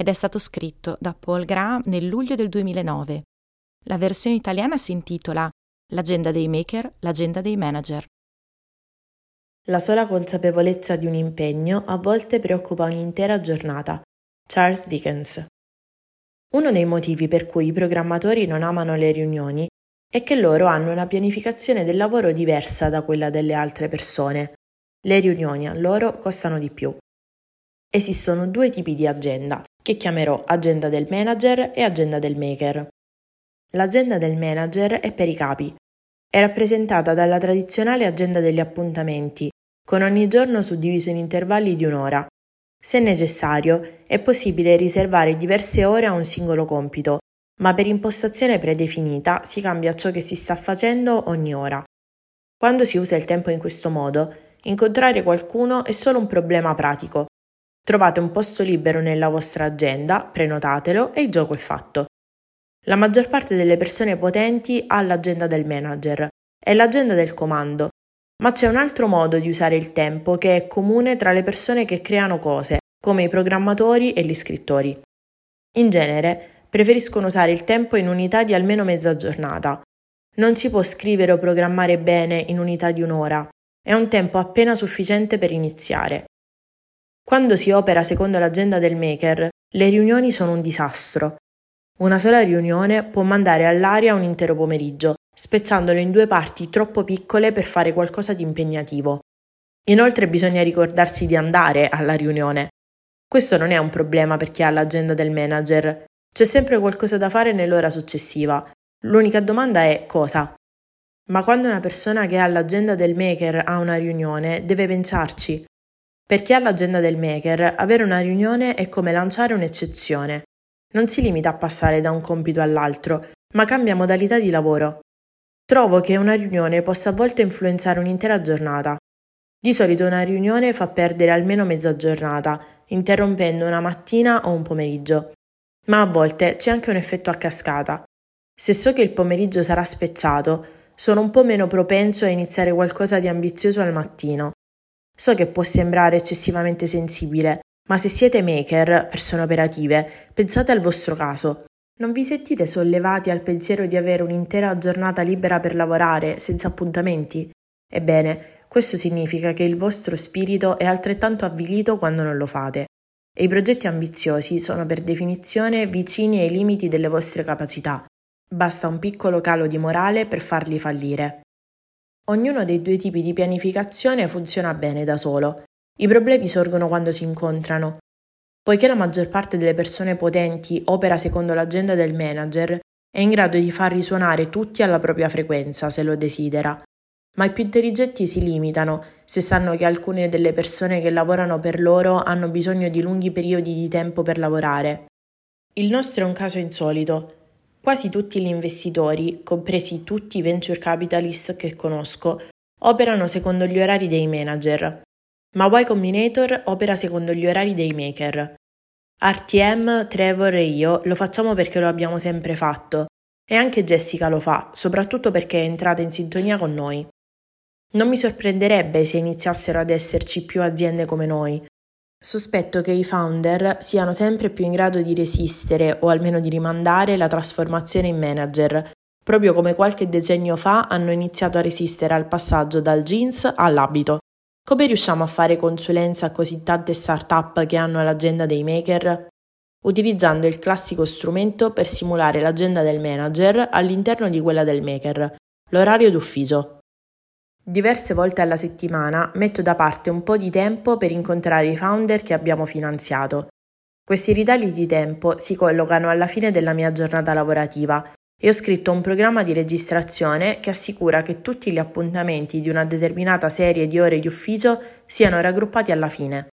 ed è stato scritto da Paul Graham nel luglio del 2009. La versione italiana si intitola L'agenda dei maker, l'agenda dei manager. La sola consapevolezza di un impegno a volte preoccupa un'intera giornata. Charles Dickens. Uno dei motivi per cui i programmatori non amano le riunioni è che loro hanno una pianificazione del lavoro diversa da quella delle altre persone. Le riunioni a loro costano di più. Esistono due tipi di agenda, che chiamerò agenda del manager e agenda del maker. L'agenda del manager è per i capi. È rappresentata dalla tradizionale agenda degli appuntamenti, con ogni giorno suddiviso in intervalli di un'ora. Se necessario, è possibile riservare diverse ore a un singolo compito, ma per impostazione predefinita si cambia ciò che si sta facendo ogni ora. Quando si usa il tempo in questo modo, incontrare qualcuno è solo un problema pratico, Trovate un posto libero nella vostra agenda, prenotatelo e il gioco è fatto. La maggior parte delle persone potenti ha l'agenda del manager, è l'agenda del comando, ma c'è un altro modo di usare il tempo che è comune tra le persone che creano cose, come i programmatori e gli scrittori. In genere, preferiscono usare il tempo in unità di almeno mezza giornata. Non si può scrivere o programmare bene in unità di un'ora, è un tempo appena sufficiente per iniziare. Quando si opera secondo l'agenda del maker, le riunioni sono un disastro. Una sola riunione può mandare all'aria un intero pomeriggio, spezzandolo in due parti troppo piccole per fare qualcosa di impegnativo. Inoltre bisogna ricordarsi di andare alla riunione. Questo non è un problema per chi ha l'agenda del manager. C'è sempre qualcosa da fare nell'ora successiva. L'unica domanda è cosa. Ma quando una persona che ha l'agenda del maker ha una riunione, deve pensarci. Per chi ha l'agenda del maker, avere una riunione è come lanciare un'eccezione. Non si limita a passare da un compito all'altro, ma cambia modalità di lavoro. Trovo che una riunione possa a volte influenzare un'intera giornata. Di solito una riunione fa perdere almeno mezza giornata, interrompendo una mattina o un pomeriggio. Ma a volte c'è anche un effetto a cascata. Se so che il pomeriggio sarà spezzato, sono un po' meno propenso a iniziare qualcosa di ambizioso al mattino. So che può sembrare eccessivamente sensibile, ma se siete maker, persone operative, pensate al vostro caso. Non vi sentite sollevati al pensiero di avere un'intera giornata libera per lavorare, senza appuntamenti? Ebbene, questo significa che il vostro spirito è altrettanto avvilito quando non lo fate. E i progetti ambiziosi sono per definizione vicini ai limiti delle vostre capacità. Basta un piccolo calo di morale per farli fallire. Ognuno dei due tipi di pianificazione funziona bene da solo. I problemi sorgono quando si incontrano. Poiché la maggior parte delle persone potenti opera secondo l'agenda del manager, è in grado di far risuonare tutti alla propria frequenza se lo desidera. Ma i più intelligenti si limitano se sanno che alcune delle persone che lavorano per loro hanno bisogno di lunghi periodi di tempo per lavorare. Il nostro è un caso insolito. Quasi tutti gli investitori, compresi tutti i venture capitalist che conosco, operano secondo gli orari dei manager, ma Y Combinator opera secondo gli orari dei maker. RTM, Trevor e io lo facciamo perché lo abbiamo sempre fatto e anche Jessica lo fa, soprattutto perché è entrata in sintonia con noi. Non mi sorprenderebbe se iniziassero ad esserci più aziende come noi, Sospetto che i founder siano sempre più in grado di resistere o almeno di rimandare la trasformazione in manager, proprio come qualche decennio fa hanno iniziato a resistere al passaggio dal jeans all'abito. Come riusciamo a fare consulenza a così tante start-up che hanno l'agenda dei maker? Utilizzando il classico strumento per simulare l'agenda del manager all'interno di quella del maker, l'orario d'ufficio. Diverse volte alla settimana metto da parte un po' di tempo per incontrare i founder che abbiamo finanziato. Questi ritagli di tempo si collocano alla fine della mia giornata lavorativa e ho scritto un programma di registrazione che assicura che tutti gli appuntamenti di una determinata serie di ore di ufficio siano raggruppati alla fine.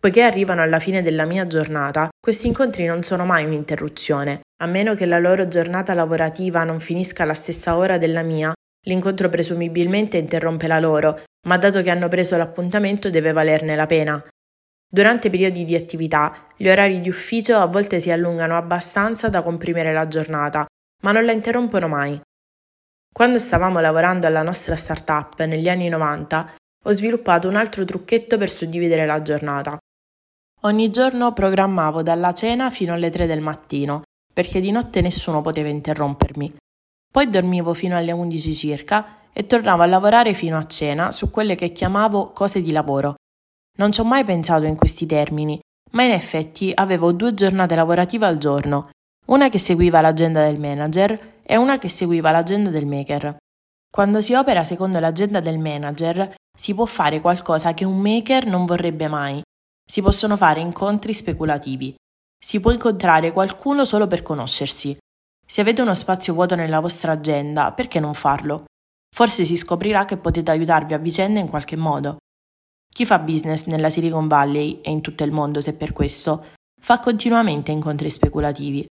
Poiché arrivano alla fine della mia giornata, questi incontri non sono mai un'interruzione. A meno che la loro giornata lavorativa non finisca alla stessa ora della mia, l'incontro presumibilmente interrompe la loro, ma dato che hanno preso l'appuntamento deve valerne la pena. Durante i periodi di attività, gli orari di ufficio a volte si allungano abbastanza da comprimere la giornata, ma non la interrompono mai. Quando stavamo lavorando alla nostra startup negli anni 90, ho sviluppato un altro trucchetto per suddividere la giornata. Ogni giorno programmavo dalla cena fino alle 3 del mattino, perché di notte nessuno poteva interrompermi. Poi dormivo fino alle 11 circa e tornavo a lavorare fino a cena su quelle che chiamavo cose di lavoro. Non ci ho mai pensato in questi termini, ma in effetti avevo due giornate lavorative al giorno, una che seguiva l'agenda del manager e una che seguiva l'agenda del maker. Quando si opera secondo l'agenda del manager, si può fare qualcosa che un maker non vorrebbe mai, si possono fare incontri speculativi. Si può incontrare qualcuno solo per conoscersi. Se avete uno spazio vuoto nella vostra agenda, perché non farlo? Forse si scoprirà che potete aiutarvi a vicenda in qualche modo. Chi fa business nella Silicon Valley e in tutto il mondo, se per questo, fa continuamente incontri speculativi.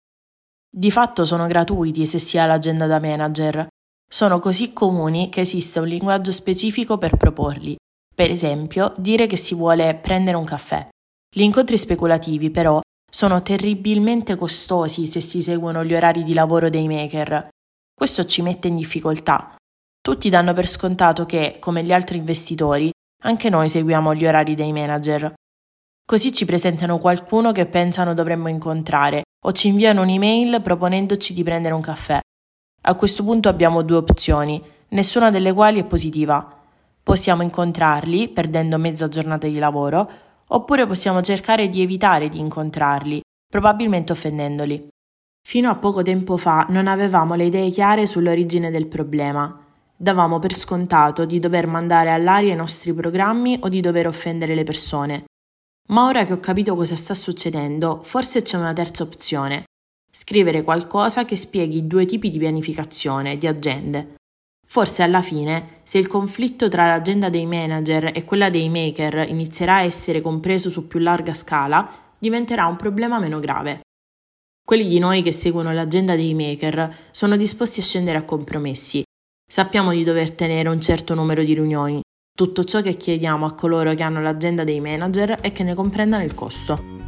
Di fatto sono gratuiti se si ha l'agenda da manager. Sono così comuni che esiste un linguaggio specifico per proporli per esempio, dire che si vuole prendere un caffè. Gli incontri speculativi, però, sono terribilmente costosi se si seguono gli orari di lavoro dei maker. Questo ci mette in difficoltà. Tutti danno per scontato che, come gli altri investitori, anche noi seguiamo gli orari dei manager. Così ci presentano qualcuno che pensano dovremmo incontrare o ci inviano un'email proponendoci di prendere un caffè. A questo punto abbiamo due opzioni, nessuna delle quali è positiva. Possiamo incontrarli perdendo mezza giornata di lavoro, oppure possiamo cercare di evitare di incontrarli, probabilmente offendendoli. Fino a poco tempo fa non avevamo le idee chiare sull'origine del problema. Davamo per scontato di dover mandare all'aria i nostri programmi o di dover offendere le persone. Ma ora che ho capito cosa sta succedendo, forse c'è una terza opzione. Scrivere qualcosa che spieghi due tipi di pianificazione, di agende. Forse alla fine, se il conflitto tra l'agenda dei manager e quella dei maker inizierà a essere compreso su più larga scala, diventerà un problema meno grave. Quelli di noi che seguono l'agenda dei maker sono disposti a scendere a compromessi. Sappiamo di dover tenere un certo numero di riunioni. Tutto ciò che chiediamo a coloro che hanno l'agenda dei manager è che ne comprendano il costo.